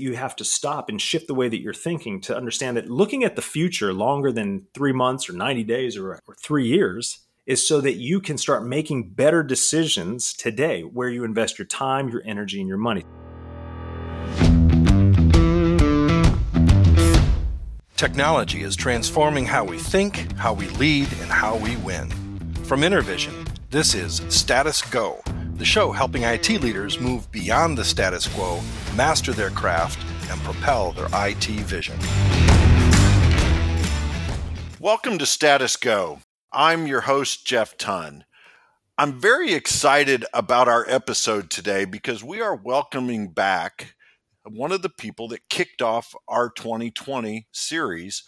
you have to stop and shift the way that you're thinking to understand that looking at the future longer than three months or 90 days or, or three years is so that you can start making better decisions today where you invest your time, your energy, and your money. Technology is transforming how we think, how we lead, and how we win. From InterVision, this is Status Go, the show helping IT leaders move beyond the status quo, master their craft, and propel their IT vision. Welcome to Status Go. I'm your host, Jeff Tunn. I'm very excited about our episode today because we are welcoming back one of the people that kicked off our 2020 series.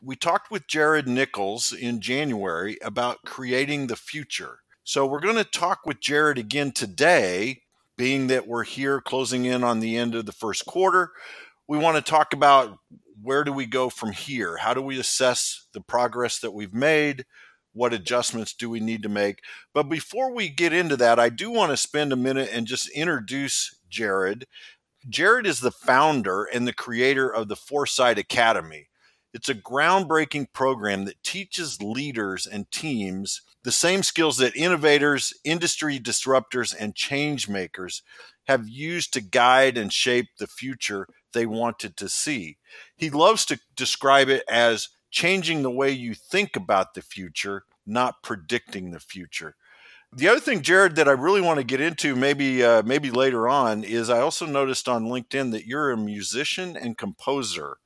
We talked with Jared Nichols in January about creating the future. So we're going to talk with Jared again today, being that we're here closing in on the end of the first quarter. We want to talk about where do we go from here? How do we assess the progress that we've made? What adjustments do we need to make? But before we get into that, I do want to spend a minute and just introduce Jared. Jared is the founder and the creator of the Foresight Academy. It's a groundbreaking program that teaches leaders and teams the same skills that innovators, industry disruptors, and change makers have used to guide and shape the future they wanted to see. He loves to describe it as changing the way you think about the future, not predicting the future. The other thing, Jared, that I really want to get into, maybe uh, maybe later on, is I also noticed on LinkedIn that you're a musician and composer,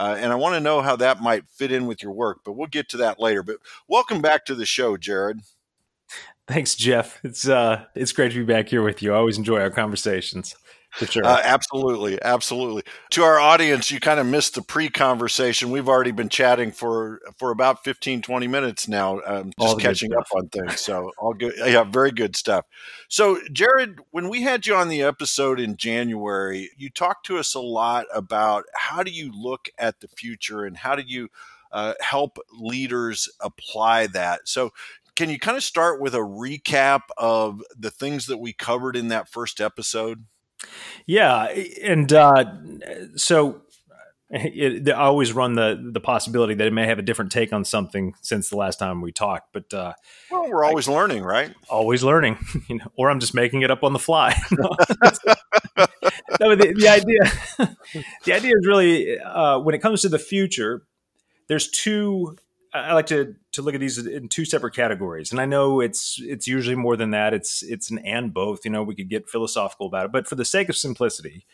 uh, and I want to know how that might fit in with your work. But we'll get to that later. But welcome back to the show, Jared. Thanks, Jeff. It's uh, it's great to be back here with you. I always enjoy our conversations. For sure. Uh, absolutely. Absolutely. To our audience, you kind of missed the pre conversation. We've already been chatting for for about 15, 20 minutes now, um, just catching up on things. So, all good. Yeah, very good stuff. So, Jared, when we had you on the episode in January, you talked to us a lot about how do you look at the future and how do you uh, help leaders apply that. So, can you kind of start with a recap of the things that we covered in that first episode? Yeah, and uh, so it, I always run the the possibility that it may have a different take on something since the last time we talked. But uh, well, we're always I, learning, right? Always learning, you know, or I'm just making it up on the fly. no, the, the, idea the idea is really uh, when it comes to the future, there's two I like to to look at these in two separate categories, and I know it's it's usually more than that. It's it's an and both. You know, we could get philosophical about it, but for the sake of simplicity,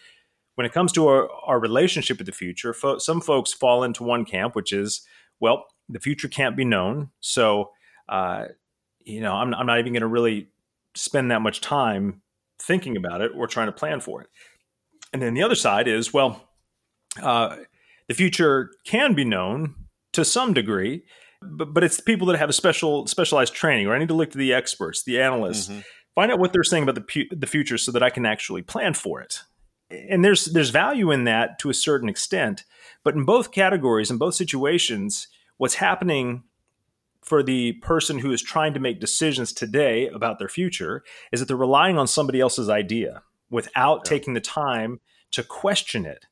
when it comes to our, our relationship with the future, fo- some folks fall into one camp, which is well, the future can't be known, so uh, you know, I'm I'm not even going to really spend that much time thinking about it or trying to plan for it. And then the other side is well, uh, the future can be known to some degree, but, but it's the people that have a special specialized training, or I need to look to the experts, the analysts, mm-hmm. find out what they're saying about the pu- the future, so that I can actually plan for it. And there's there's value in that to a certain extent, but in both categories, in both situations, what's happening for the person who is trying to make decisions today about their future is that they're relying on somebody else's idea without yeah. taking the time to question it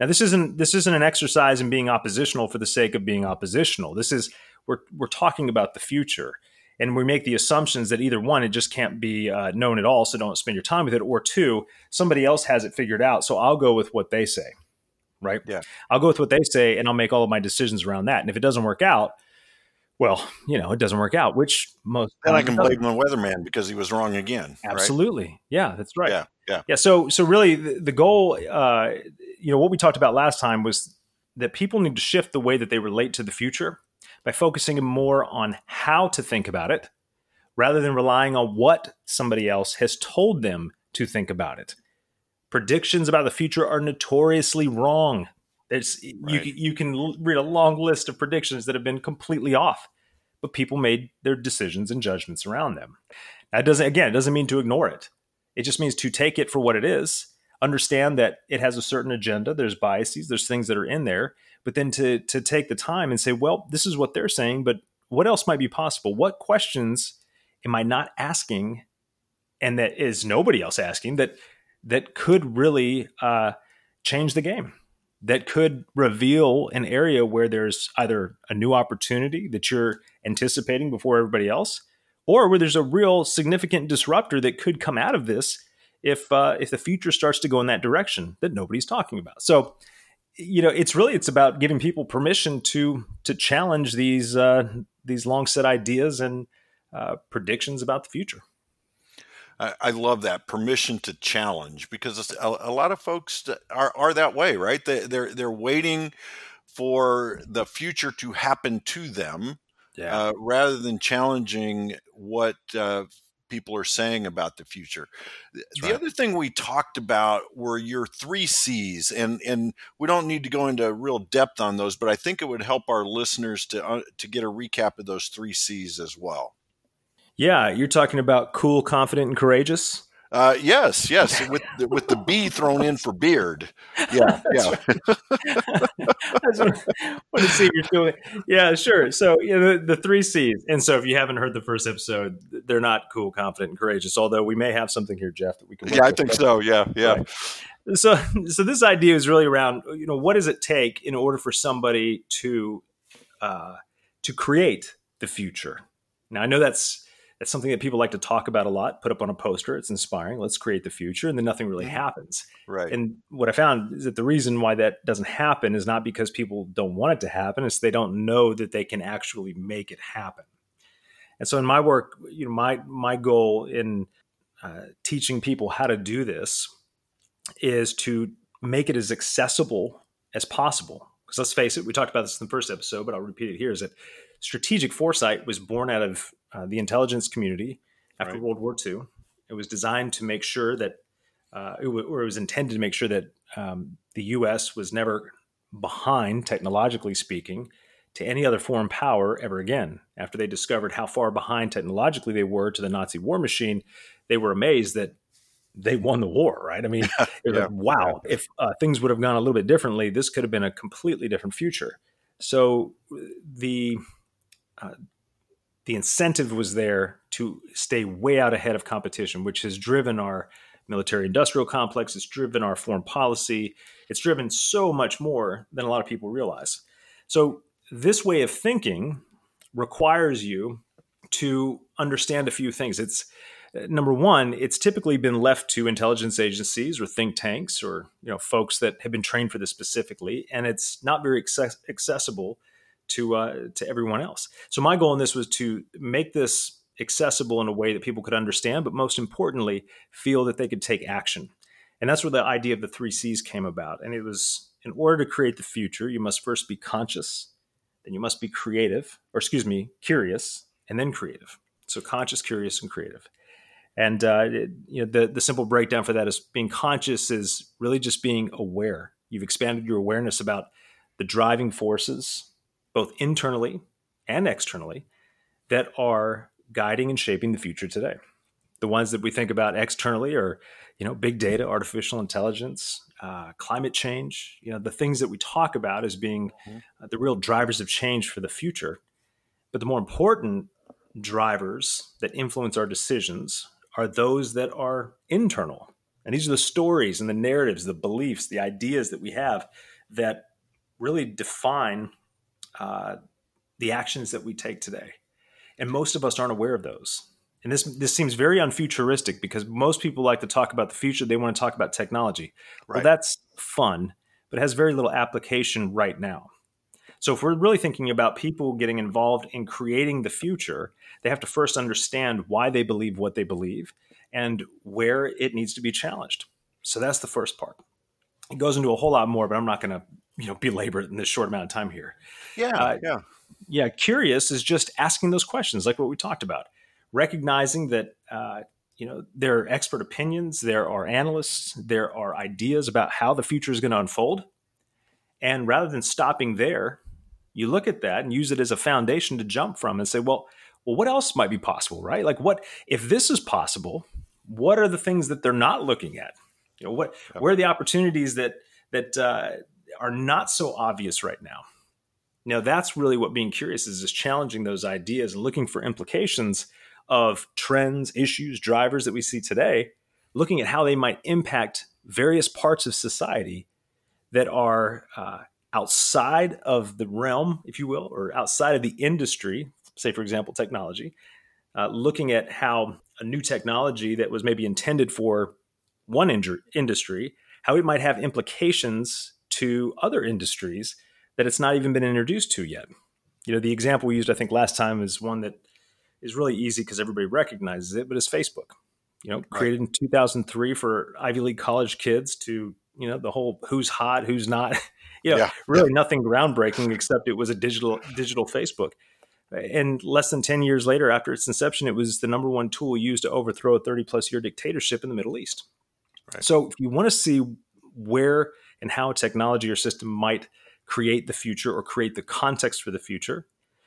now this isn't this isn't an exercise in being oppositional for the sake of being oppositional. This is we're we're talking about the future, and we make the assumptions that either one it just can't be uh, known at all, so don't spend your time with it, or two somebody else has it figured out, so I'll go with what they say. Right? Yeah. I'll go with what they say, and I'll make all of my decisions around that. And if it doesn't work out, well, you know, it doesn't work out, which most then I can blame the weatherman because he was wrong again. Absolutely, right? yeah, that's right. Yeah, yeah, yeah. So, so really, the, the goal, uh, you know, what we talked about last time was that people need to shift the way that they relate to the future by focusing more on how to think about it, rather than relying on what somebody else has told them to think about it. Predictions about the future are notoriously wrong. There's right. you you can read a long list of predictions that have been completely off, but people made their decisions and judgments around them. That doesn't again, it doesn't mean to ignore it. It just means to take it for what it is, understand that it has a certain agenda, there's biases, there's things that are in there, but then to to take the time and say, well, this is what they're saying, but what else might be possible? What questions am I not asking and that is nobody else asking that that could really uh, change the game that could reveal an area where there's either a new opportunity that you're anticipating before everybody else, or where there's a real significant disruptor that could come out of this if uh, if the future starts to go in that direction that nobody's talking about. So, you know, it's really it's about giving people permission to to challenge these uh, these long set ideas and uh, predictions about the future. I, I love that permission to challenge because a, a, lot of folks are, are that way, right? They, they're they're waiting for the future to happen to them, yeah. uh, rather than challenging what uh, people are saying about the future. That's the right. other thing we talked about were your three C's, and and we don't need to go into real depth on those, but I think it would help our listeners to uh, to get a recap of those three C's as well. Yeah, you're talking about cool, confident, and courageous. Uh, yes, yes, with the, with the B thrown in for beard. Yeah, yeah. I just want, to see if you're feeling. Yeah, sure. So yeah, the, the three C's. And so, if you haven't heard the first episode, they're not cool, confident, and courageous. Although we may have something here, Jeff, that we can. Yeah, I think so. Yeah, yeah. Right. So, so this idea is really around. You know, what does it take in order for somebody to uh, to create the future? Now, I know that's it's something that people like to talk about a lot, put up on a poster. It's inspiring. Let's create the future. And then nothing really happens. Right. And what I found is that the reason why that doesn't happen is not because people don't want it to happen, it's they don't know that they can actually make it happen. And so in my work, you know, my my goal in uh, teaching people how to do this is to make it as accessible as possible. Because let's face it, we talked about this in the first episode, but I'll repeat it here: is that strategic foresight was born out of uh, the intelligence community after right. World War II. It was designed to make sure that, uh, it w- or it was intended to make sure that um, the U.S. was never behind, technologically speaking, to any other foreign power ever again. After they discovered how far behind technologically they were to the Nazi war machine, they were amazed that they won the war, right? I mean, it was yeah. like, wow, if uh, things would have gone a little bit differently, this could have been a completely different future. So the uh, the incentive was there to stay way out ahead of competition, which has driven our military industrial complex. It's driven our foreign policy. It's driven so much more than a lot of people realize. So, this way of thinking requires you to understand a few things. It's uh, number one, it's typically been left to intelligence agencies or think tanks or you know folks that have been trained for this specifically, and it's not very access- accessible to uh, to everyone else. So my goal in this was to make this accessible in a way that people could understand, but most importantly, feel that they could take action. And that's where the idea of the three C's came about. And it was in order to create the future, you must first be conscious, then you must be creative, or excuse me, curious, and then creative. So conscious, curious, and creative. And uh, it, you know, the the simple breakdown for that is being conscious is really just being aware. You've expanded your awareness about the driving forces both internally and externally, that are guiding and shaping the future today. The ones that we think about externally are, you know, big data, artificial intelligence, uh, climate change. You know, the things that we talk about as being mm-hmm. uh, the real drivers of change for the future. But the more important drivers that influence our decisions are those that are internal. And these are the stories and the narratives, the beliefs, the ideas that we have that really define uh, the actions that we take today. And most of us aren't aware of those. And this this seems very unfuturistic because most people like to talk about the future. They want to talk about technology. Right. Well, that's fun, but it has very little application right now. So if we're really thinking about people getting involved in creating the future, they have to first understand why they believe what they believe and where it needs to be challenged. So that's the first part. It goes into a whole lot more, but I'm not going to you know belabor it in this short amount of time here. Yeah, uh, yeah, yeah. Curious is just asking those questions, like what we talked about, recognizing that uh, you know there are expert opinions, there are analysts, there are ideas about how the future is going to unfold, and rather than stopping there, you look at that and use it as a foundation to jump from and say, well, well, what else might be possible, right? Like, what if this is possible? What are the things that they're not looking at? You know, what where are the opportunities that that uh, are not so obvious right now. Now, that's really what being curious is, is challenging those ideas and looking for implications of trends, issues, drivers that we see today, looking at how they might impact various parts of society that are uh, outside of the realm, if you will, or outside of the industry, say, for example, technology, uh, looking at how a new technology that was maybe intended for one in- industry, how it might have implications to other industries that it's not even been introduced to yet. You know, the example we used, I think, last time is one that is really easy because everybody recognizes it, but it's Facebook. You know, right. created in 2003 for Ivy League college kids to, you know, the whole who's hot, who's not. you know, yeah. really yeah. nothing groundbreaking except it was a digital digital Facebook. And less than 10 years later, after its inception, it was the number one tool used to overthrow a 30 plus year dictatorship in the Middle East. Right. So, if you want to see where and how a technology or system might create the future or create the context for the future,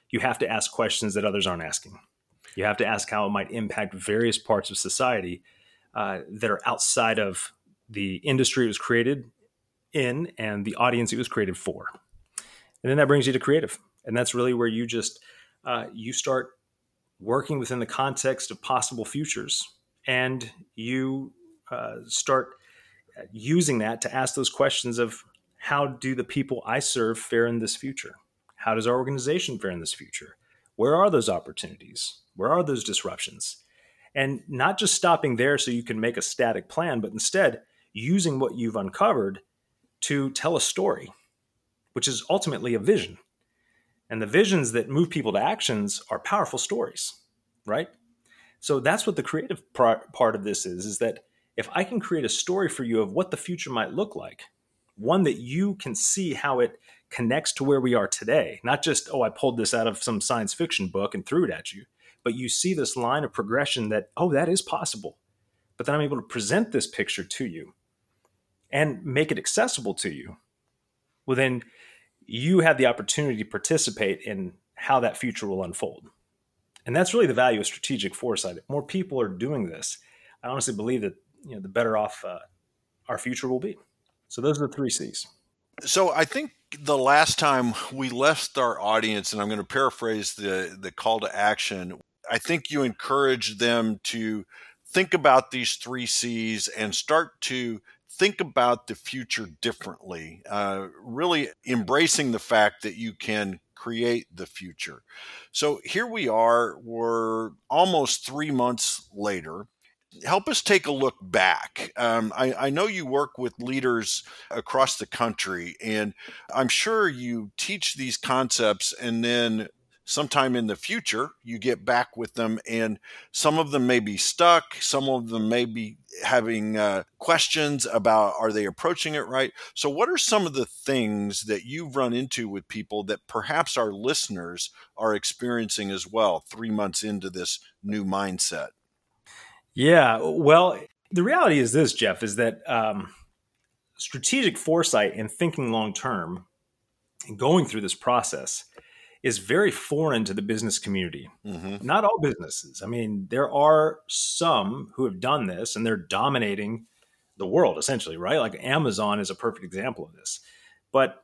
you have to ask questions that others aren't asking. You have to ask how it might impact various parts of society uh, that are outside of the industry it was created in and the audience it was created for. And then that brings you to creative. And that's really where you just uh, you start working within the context of possible futures and you uh, start using that to ask those questions of how do the people I serve fare in this future? How does our organization fare in this future? Where are those opportunities? Where are those disruptions? And not just stopping there so you can make a static plan, but instead using what you've uncovered to tell a story, which is ultimately a vision. And the visions that move people to actions are powerful stories, right? So that's what the creative part of this is is that if I can create a story for you of what the future might look like, one that you can see how it connects to where we are today, not just, oh, I pulled this out of some science fiction book and threw it at you, but you see this line of progression that, oh, that is possible. But then I'm able to present this picture to you and make it accessible to you. Well, then you have the opportunity to participate in how that future will unfold. And that's really the value of strategic foresight. More people are doing this, I honestly believe that you know the better off uh, our future will be. So those are the three C's. So I think the last time we left our audience, and I'm going to paraphrase the the call to action. I think you encourage them to think about these three C's and start to think about the future differently. Uh, really embracing the fact that you can create the future. So here we are. We're almost three months later help us take a look back. Um, I, I, know you work with leaders across the country, and I'm sure you teach these concepts and then sometime in the future you get back with them and some of them may be stuck some of them may be having uh, questions about are they approaching it right so what are some of the things that you've run into with people that perhaps our listeners are experiencing as well three months into this new mindset yeah. Well, the reality is this, Jeff, is that um, strategic foresight and thinking long term and going through this process is very foreign to the business community. Mm-hmm. Not all businesses. I mean, there are some who have done this and they're dominating the world essentially, right? Like Amazon is a perfect example of this. But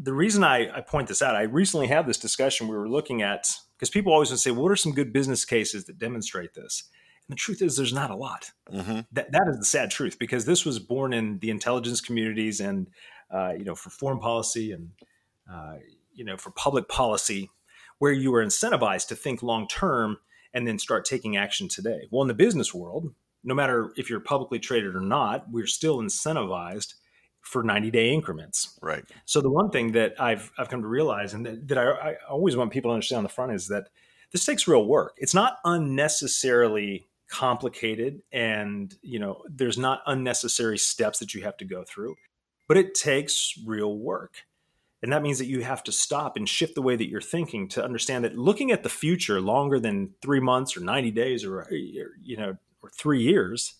the reason I, I point this out, I recently had this discussion we were looking at because people always would say, well, what are some good business cases that demonstrate this? The truth is, there's not a lot. Mm-hmm. That that is the sad truth because this was born in the intelligence communities and uh, you know for foreign policy and uh, you know for public policy, where you are incentivized to think long term and then start taking action today. Well, in the business world, no matter if you're publicly traded or not, we're still incentivized for 90 day increments. Right. So the one thing that I've I've come to realize and that, that I, I always want people to understand on the front is that this takes real work. It's not unnecessarily complicated and you know there's not unnecessary steps that you have to go through but it takes real work. And that means that you have to stop and shift the way that you're thinking to understand that looking at the future longer than 3 months or 90 days or, you know or 3 years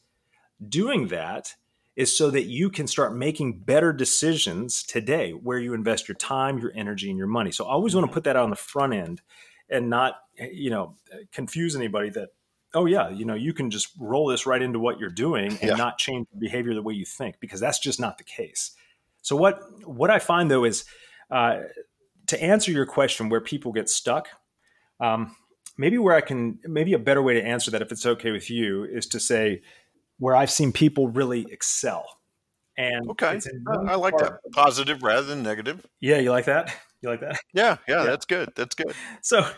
doing that is so that you can start making better decisions today where you invest your time your energy and your money. So i always want to mm-hmm. put that on the front end and not eh, you know confuse anybody that oh yeah, you know, you can just roll this right into what you're doing and yeah. not change behavior the way you think because that's just not the case. So what what I find though is uh, to answer your question where people get stuck. Um, maybe where I can maybe a better way to answer that if it's okay with you is to say where I've seen people really excel And okay, I, I like that positive rather than negative. Yeah, you like that? You like that? Yeah, yeah, yeah. that's good. That's good. So,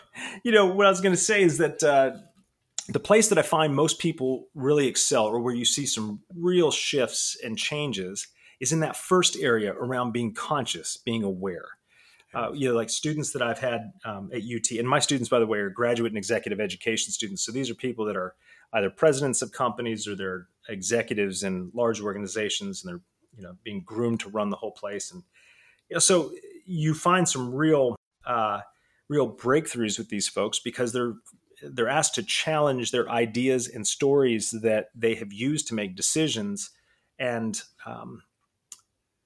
you know, what I was going to say is that uh, the place that I find most people really excel, or where you see some real shifts and changes, is in that first area around being conscious, being aware. Uh, you know, like students that I've had um, at UT, and my students, by the way, are graduate and executive education students. So these are people that are either presidents of companies or they're executives in large organizations, and they're you know being groomed to run the whole place and you know, so you find some real uh, real breakthroughs with these folks because they're they're asked to challenge their ideas and stories that they have used to make decisions and um,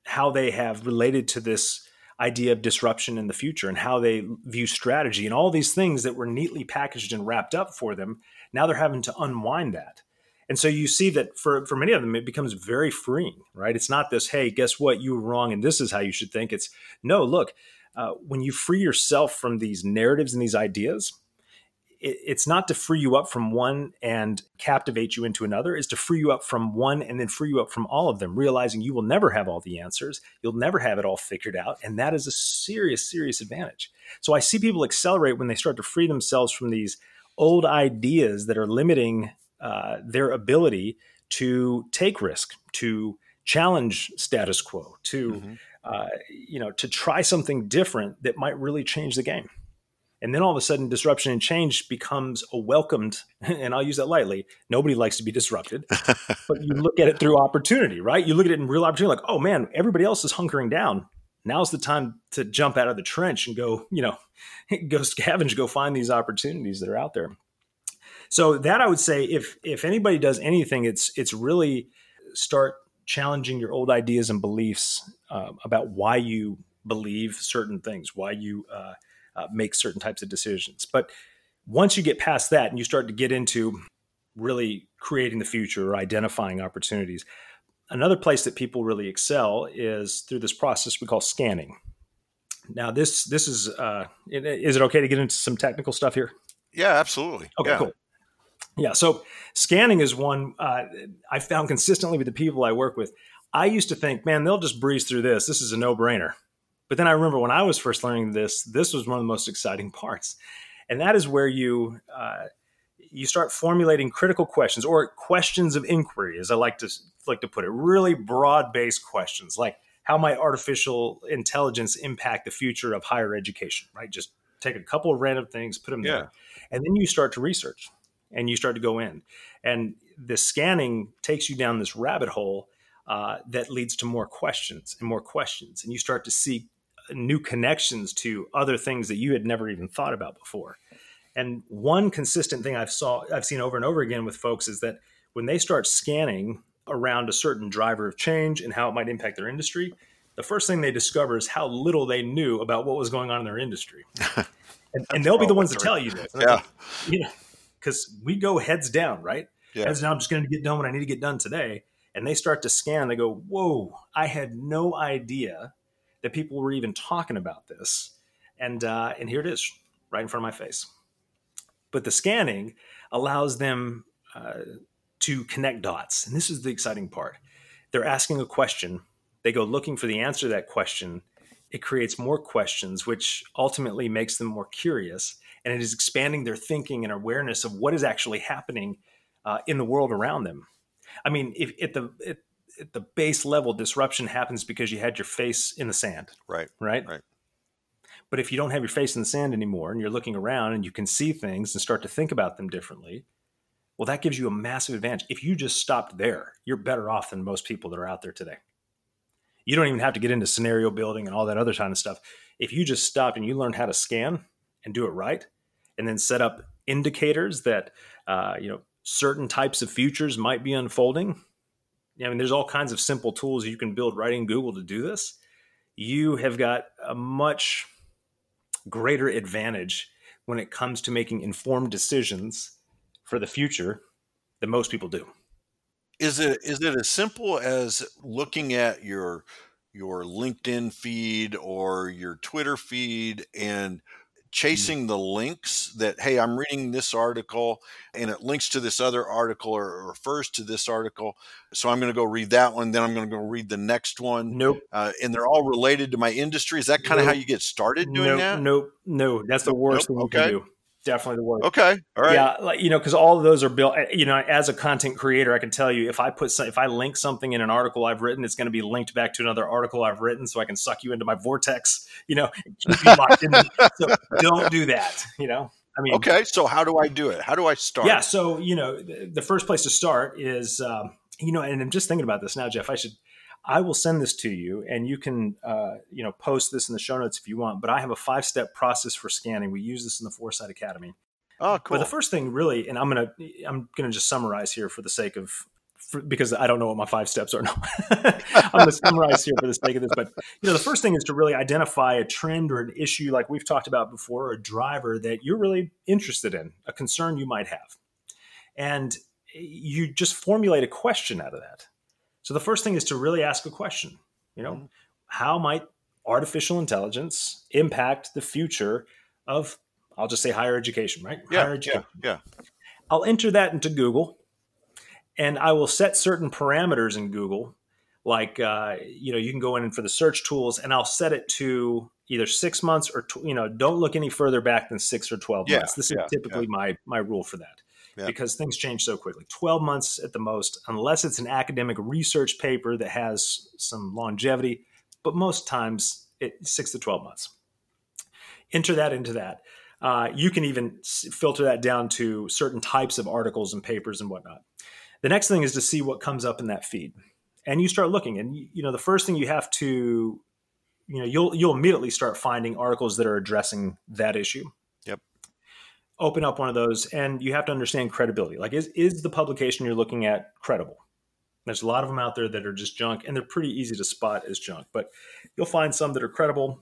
how they have related to this idea of disruption in the future and how they view strategy and all these things that were neatly packaged and wrapped up for them now they're having to unwind that and so you see that for, for many of them, it becomes very freeing, right? It's not this, hey, guess what? You were wrong and this is how you should think. It's no, look, uh, when you free yourself from these narratives and these ideas, it, it's not to free you up from one and captivate you into another, is to free you up from one and then free you up from all of them, realizing you will never have all the answers. You'll never have it all figured out. And that is a serious, serious advantage. So I see people accelerate when they start to free themselves from these old ideas that are limiting uh, their ability to take risk, to challenge status quo, to mm-hmm. uh, you know to try something different that might really change the game. And then all of a sudden, disruption and change becomes a welcomed, and I'll use that lightly. Nobody likes to be disrupted, but you look at it through opportunity, right? You look at it in real opportunity, like, oh man, everybody else is hunkering down. Now's the time to jump out of the trench and go, you know, go scavenge, go find these opportunities that are out there. So that I would say, if if anybody does anything, it's it's really start challenging your old ideas and beliefs uh, about why you believe certain things, why you uh, uh, make certain types of decisions. But once you get past that and you start to get into really creating the future or identifying opportunities, another place that people really excel is through this process we call scanning. Now, this this is uh, is it okay to get into some technical stuff here? Yeah, absolutely. Okay, yeah. cool. Yeah. So scanning is one uh, I found consistently with the people I work with. I used to think, man, they'll just breeze through this. This is a no brainer. But then I remember when I was first learning this, this was one of the most exciting parts. And that is where you, uh, you start formulating critical questions or questions of inquiry, as I like to like to put it, really broad based questions like how might artificial intelligence impact the future of higher education? Right, just take a couple of random things, put them yeah. there, and then you start to research and you start to go in. And the scanning takes you down this rabbit hole uh, that leads to more questions and more questions. And you start to see new connections to other things that you had never even thought about before. And one consistent thing I've saw I've seen over and over again with folks is that when they start scanning around a certain driver of change and how it might impact their industry, the first thing they discover is how little they knew about what was going on in their industry. and, and they'll be the ones to tell you this. Yeah. you know, because we go heads down, right? Yeah. Heads down. I'm just going to get done what I need to get done today. And they start to scan. They go, "Whoa! I had no idea that people were even talking about this." And uh, and here it is, right in front of my face. But the scanning allows them uh, to connect dots, and this is the exciting part. They're asking a question. They go looking for the answer to that question. It creates more questions, which ultimately makes them more curious and it is expanding their thinking and awareness of what is actually happening uh, in the world around them. I mean, if at the at, at the base level, disruption happens because you had your face in the sand, right? Right. Right. But if you don't have your face in the sand anymore and you're looking around and you can see things and start to think about them differently, well, that gives you a massive advantage. If you just stopped there, you're better off than most people that are out there today. You don't even have to get into scenario building and all that other kind of stuff. If you just stopped and you learned how to scan and do it right, and then set up indicators that uh, you know certain types of futures might be unfolding. I mean, there's all kinds of simple tools you can build right in Google to do this. You have got a much greater advantage when it comes to making informed decisions for the future than most people do. Is it is it as simple as looking at your your LinkedIn feed or your Twitter feed and chasing the links that hey i'm reading this article and it links to this other article or refers to this article so i'm going to go read that one then i'm going to go read the next one nope. uh, and they're all related to my industry. Is that kind of nope. how you get started doing nope, that? Nope. No. That's the worst nope. thing okay. can do definitely the worst. Okay, all right. Yeah, like you know, because all of those are built. Eh, you know, as a content creator, I can tell you if I put some, if I link something in an article I've written, it's going to be linked back to another article I've written, so I can suck you into my vortex. You know, keep you locked in. So don't do that. You know. I mean, okay. So how do I do it? How do I start? Yeah. So you know, the first place to start is um, you know, and I'm just thinking about this now, Jeff. I should I will send this to you, and you can uh, you know post this in the show notes if you want. But I have a five step process for scanning. We use this in the Foresight Academy. Oh, cool. But the first thing, really, and I'm gonna I'm gonna just summarize here for the sake of for, because I don't know what my five steps are. No, I'm gonna summarize here for the sake of this. But you know, the first thing is to really identify a trend or an issue, like we've talked about before, or a driver that you're really interested in, a concern you might have, and you just formulate a question out of that. So the first thing is to really ask a question. You know, mm-hmm. how might artificial intelligence impact the future of I'll just say higher education, right? Yeah, higher education. yeah, yeah. I'll enter that into Google, and I will set certain parameters in Google, like uh, you know, you can go in for the search tools, and I'll set it to either six months or tw- you know, don't look any further back than six or twelve yeah, months. This yeah, is typically yeah. my my rule for that. Because things change so quickly. 12 months at the most, unless it's an academic research paper that has some longevity, but most times it six to 12 months. Enter that into that. Uh, you can even filter that down to certain types of articles and papers and whatnot. The next thing is to see what comes up in that feed, and you start looking. And you know, the first thing you have to, you know, you'll you'll immediately start finding articles that are addressing that issue. Open up one of those, and you have to understand credibility. Like, is is the publication you're looking at credible? There's a lot of them out there that are just junk, and they're pretty easy to spot as junk. But you'll find some that are credible,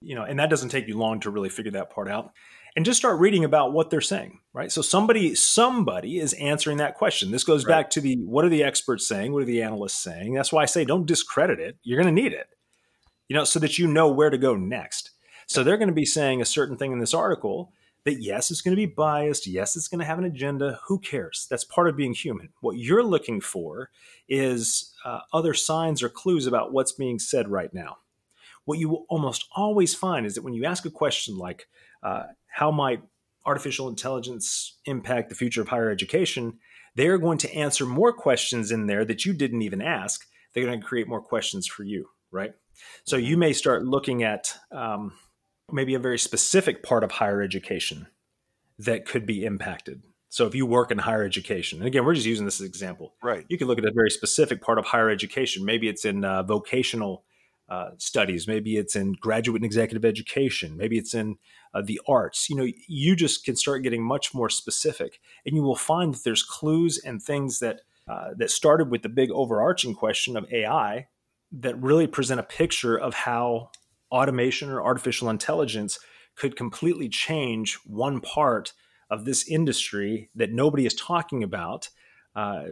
you know, and that doesn't take you long to really figure that part out and just start reading about what they're saying right so somebody somebody is answering that question this goes right. back to the what are the experts saying what are the analysts saying that's why i say don't discredit it you're going to need it you know so that you know where to go next so they're going to be saying a certain thing in this article that yes it's going to be biased yes it's going to have an agenda who cares that's part of being human what you're looking for is uh, other signs or clues about what's being said right now what you will almost always find is that when you ask a question like uh, how might artificial intelligence impact the future of higher education, they're going to answer more questions in there that you didn't even ask. They're going to create more questions for you, right? So you may start looking at um, maybe a very specific part of higher education that could be impacted. So if you work in higher education, and again, we're just using this as an example, right? You can look at a very specific part of higher education. Maybe it's in uh, vocational uh, studies. Maybe it's in graduate and executive education. Maybe it's in uh, the arts. You know, you just can start getting much more specific, and you will find that there's clues and things that uh, that started with the big overarching question of AI that really present a picture of how automation or artificial intelligence could completely change one part of this industry that nobody is talking about uh,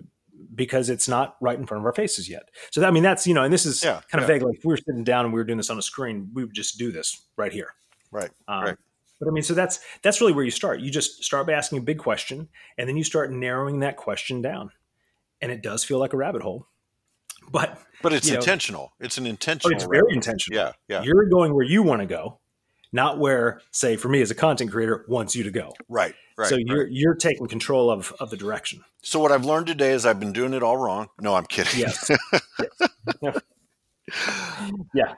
because it's not right in front of our faces yet. So I mean, that's you know, and this is yeah, kind of yeah. vague. Like if we were sitting down and we were doing this on a screen, we would just do this right here. Right. Um, right. But I mean, so that's that's really where you start. You just start by asking a big question, and then you start narrowing that question down. And it does feel like a rabbit hole, but but it's you know, intentional. It's an intentional. Oh, it's very intentional. Yeah, yeah. You're going where you want to go, not where, say, for me as a content creator, wants you to go. Right. Right. so you're right. you're taking control of of the direction. So what I've learned today is I've been doing it all wrong. No, I'm kidding. Yes. yes. yeah.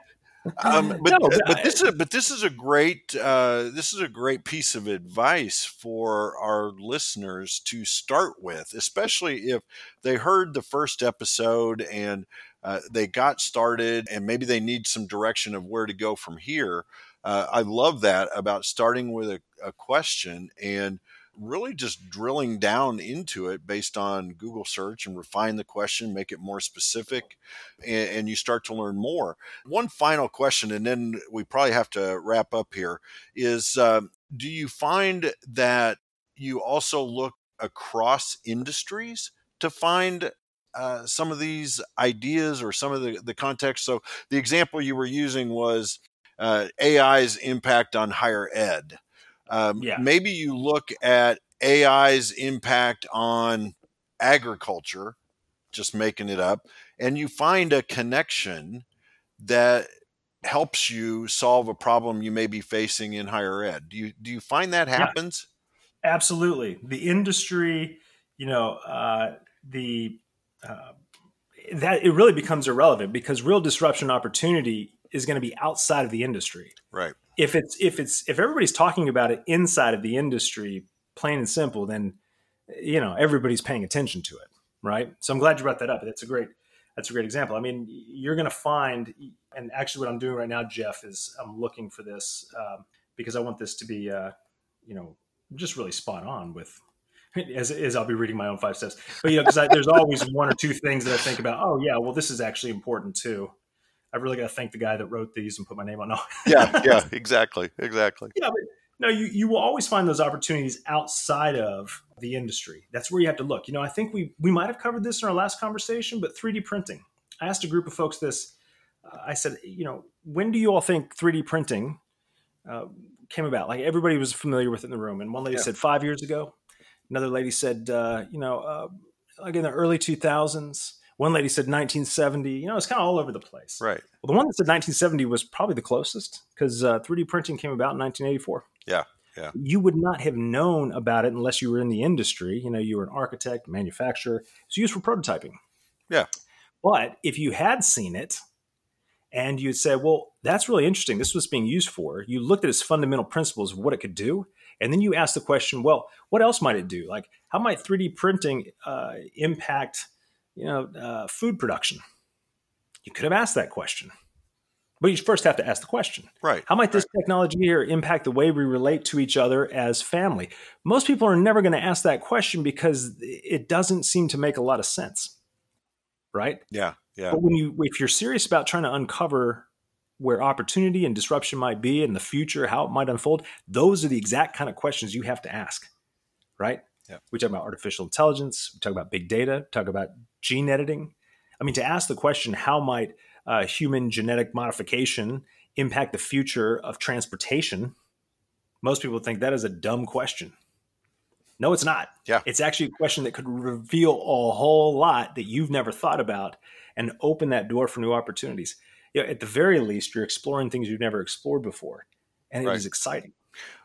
Um, but, No, but but this is a, but this is a great uh, this is a great piece of advice for our listeners to start with, especially if they heard the first episode and uh, they got started and maybe they need some direction of where to go from here. Uh, I love that about starting with a, a question and really just drilling down into it based on Google search and refine the question, make it more specific, and, and you start to learn more. One final question, and then we probably have to wrap up here is um, do you find that you also look across industries to find uh, some of these ideas or some of the, the context? So the example you were using was uh, AI's impact on higher ed. Um, yeah. Maybe you look at AI's impact on agriculture, just making it up, and you find a connection that helps you solve a problem you may be facing in higher ed. Do you do you find that happens? Yeah, absolutely. The industry, you know, uh, the uh, that it really becomes irrelevant because real disruption opportunity is going to be outside of the industry. Right. If it's if it's if everybody's talking about it inside of the industry, plain and simple, then you know everybody's paying attention to it, right? So I'm glad you brought that up. That's a great that's a great example. I mean, you're going to find, and actually, what I'm doing right now, Jeff, is I'm looking for this um, because I want this to be, uh, you know, just really spot on with as, as I'll be reading my own five steps. But you know, because there's always one or two things that I think about. Oh yeah, well this is actually important too. I really got to thank the guy that wrote these and put my name on. them. yeah, yeah, exactly, exactly. Yeah, but no, you you will always find those opportunities outside of the industry. That's where you have to look. You know, I think we we might have covered this in our last conversation, but 3D printing. I asked a group of folks this. Uh, I said, you know, when do you all think 3D printing uh, came about? Like everybody was familiar with it in the room, and one lady yeah. said five years ago. Another lady said, uh, you know, uh, like in the early 2000s. One lady said 1970. You know, it's kind of all over the place. Right. Well, the one that said 1970 was probably the closest because uh, 3D printing came about in 1984. Yeah. Yeah. You would not have known about it unless you were in the industry. You know, you were an architect, manufacturer. It's used for prototyping. Yeah. But if you had seen it and you'd say, well, that's really interesting. This was being used for. You looked at its fundamental principles of what it could do. And then you asked the question, well, what else might it do? Like, how might 3D printing uh, impact, you know, uh, food production? You could have asked that question. But you first have to ask the question. Right. How might this right. technology here impact the way we relate to each other as family? Most people are never going to ask that question because it doesn't seem to make a lot of sense. Right? Yeah. Yeah. But when you if you're serious about trying to uncover where opportunity and disruption might be in the future, how it might unfold, those are the exact kind of questions you have to ask, right? Yeah. We talk about artificial intelligence, we talk about big data, talk about gene editing. I mean, to ask the question, how might uh, human genetic modification impact the future of transportation? Most people think that is a dumb question. No, it's not. Yeah. It's actually a question that could reveal a whole lot that you've never thought about and open that door for new opportunities you know, at the very least, you're exploring things you've never explored before, and it right. is exciting.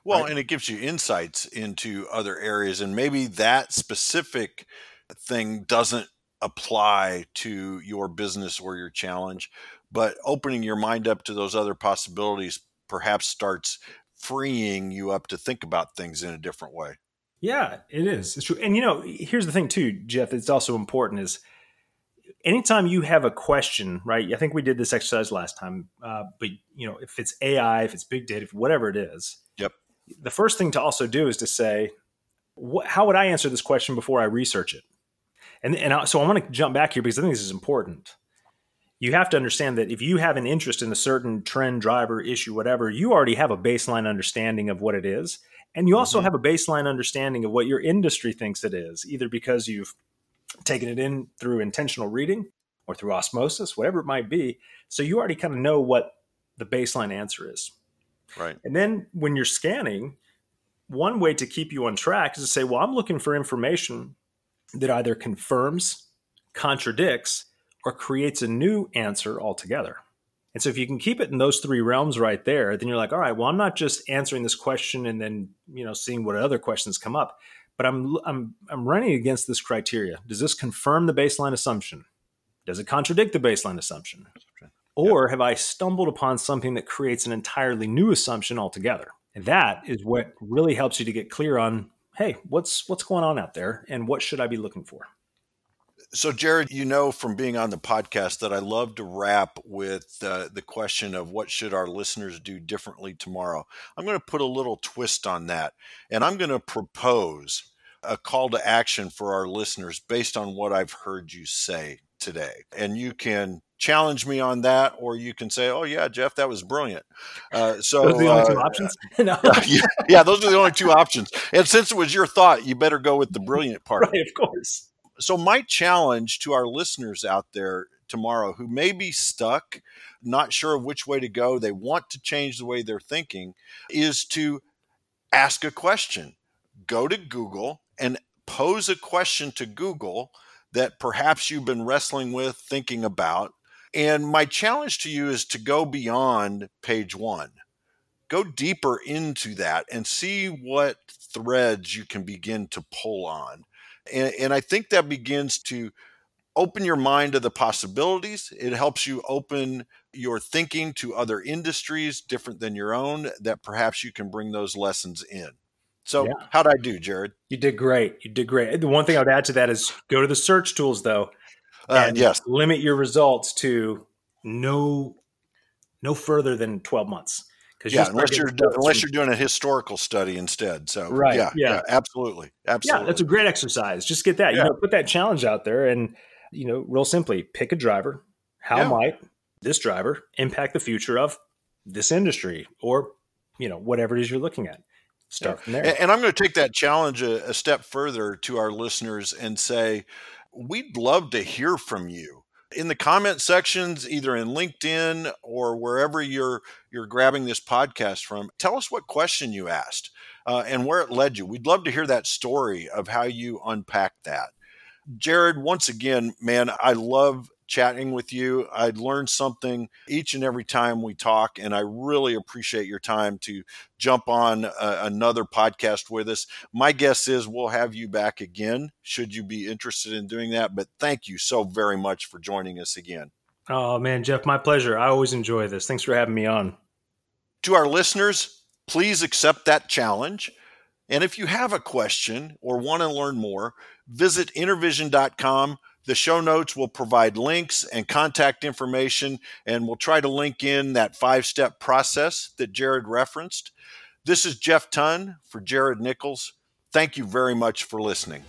Well, right? and it gives you insights into other areas, and maybe that specific thing doesn't apply to your business or your challenge, but opening your mind up to those other possibilities perhaps starts freeing you up to think about things in a different way. Yeah, it is. It's true. And you know, here's the thing too, Jeff, it's also important is anytime you have a question, right? I think we did this exercise last time, uh, but you know, if it's AI, if it's big data, whatever it is, yep. The first thing to also do is to say, what, how would I answer this question before I research it? And and I, so I want to jump back here because I think this is important. You have to understand that if you have an interest in a certain trend, driver, issue, whatever, you already have a baseline understanding of what it is. And you also mm-hmm. have a baseline understanding of what your industry thinks it is, either because you've taken it in through intentional reading or through osmosis, whatever it might be. So you already kind of know what the baseline answer is. Right. And then when you're scanning, one way to keep you on track is to say, well, I'm looking for information that either confirms, contradicts, or creates a new answer altogether. And so if you can keep it in those three realms right there, then you're like, all right, well, I'm not just answering this question and then, you know, seeing what other questions come up but I'm I'm I'm running against this criteria. Does this confirm the baseline assumption? Does it contradict the baseline assumption? Or have I stumbled upon something that creates an entirely new assumption altogether? And that is what really helps you to get clear on, hey, what's what's going on out there and what should I be looking for? So, Jared, you know from being on the podcast that I love to wrap with uh, the question of what should our listeners do differently tomorrow. I'm going to put a little twist on that, and I'm going to propose a call to action for our listeners based on what I've heard you say today. And you can challenge me on that, or you can say, "Oh yeah, Jeff, that was brilliant." Uh, so those are the only uh, two options. no. yeah, yeah, those are the only two options. And since it was your thought, you better go with the brilliant part. Right, of course. So my challenge to our listeners out there tomorrow who may be stuck, not sure of which way to go, they want to change the way they're thinking, is to ask a question. Go to Google and pose a question to Google that perhaps you've been wrestling with, thinking about. And my challenge to you is to go beyond page one. Go deeper into that and see what threads you can begin to pull on. And, and I think that begins to open your mind to the possibilities. It helps you open your thinking to other industries different than your own that perhaps you can bring those lessons in. So, yeah. how'd I do, Jared? You did great. You did great. The one thing I would add to that is go to the search tools, though, uh, and yes. limit your results to no no further than twelve months. Because yeah, unless you're unless you're doing a historical study instead. So right, yeah, yeah, yeah, absolutely, absolutely. Yeah, that's a great exercise. Just get that. Yeah. You know, put that challenge out there, and you know, real simply, pick a driver. How might this driver impact the future of this industry, or you know, whatever it is you're looking at? Start from there. And, and I'm going to take that challenge a, a step further to our listeners and say, we'd love to hear from you. In the comment sections either in linkedin or wherever you're you're grabbing this podcast from tell us what question you asked uh, and where it led you. We'd love to hear that story of how you unpacked that. Jared once again man i love chatting with you. I'd learn something each and every time we talk, and I really appreciate your time to jump on a, another podcast with us. My guess is we'll have you back again, should you be interested in doing that. But thank you so very much for joining us again. Oh, man, Jeff, my pleasure. I always enjoy this. Thanks for having me on. To our listeners, please accept that challenge. And if you have a question or want to learn more, visit intervision.com the show notes will provide links and contact information, and we'll try to link in that five step process that Jared referenced. This is Jeff Tonn for Jared Nichols. Thank you very much for listening.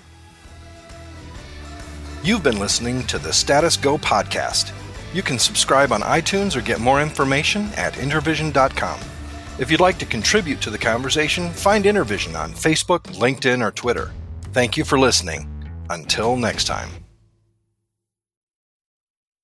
You've been listening to the Status Go podcast. You can subscribe on iTunes or get more information at intervision.com. If you'd like to contribute to the conversation, find Intervision on Facebook, LinkedIn, or Twitter. Thank you for listening. Until next time.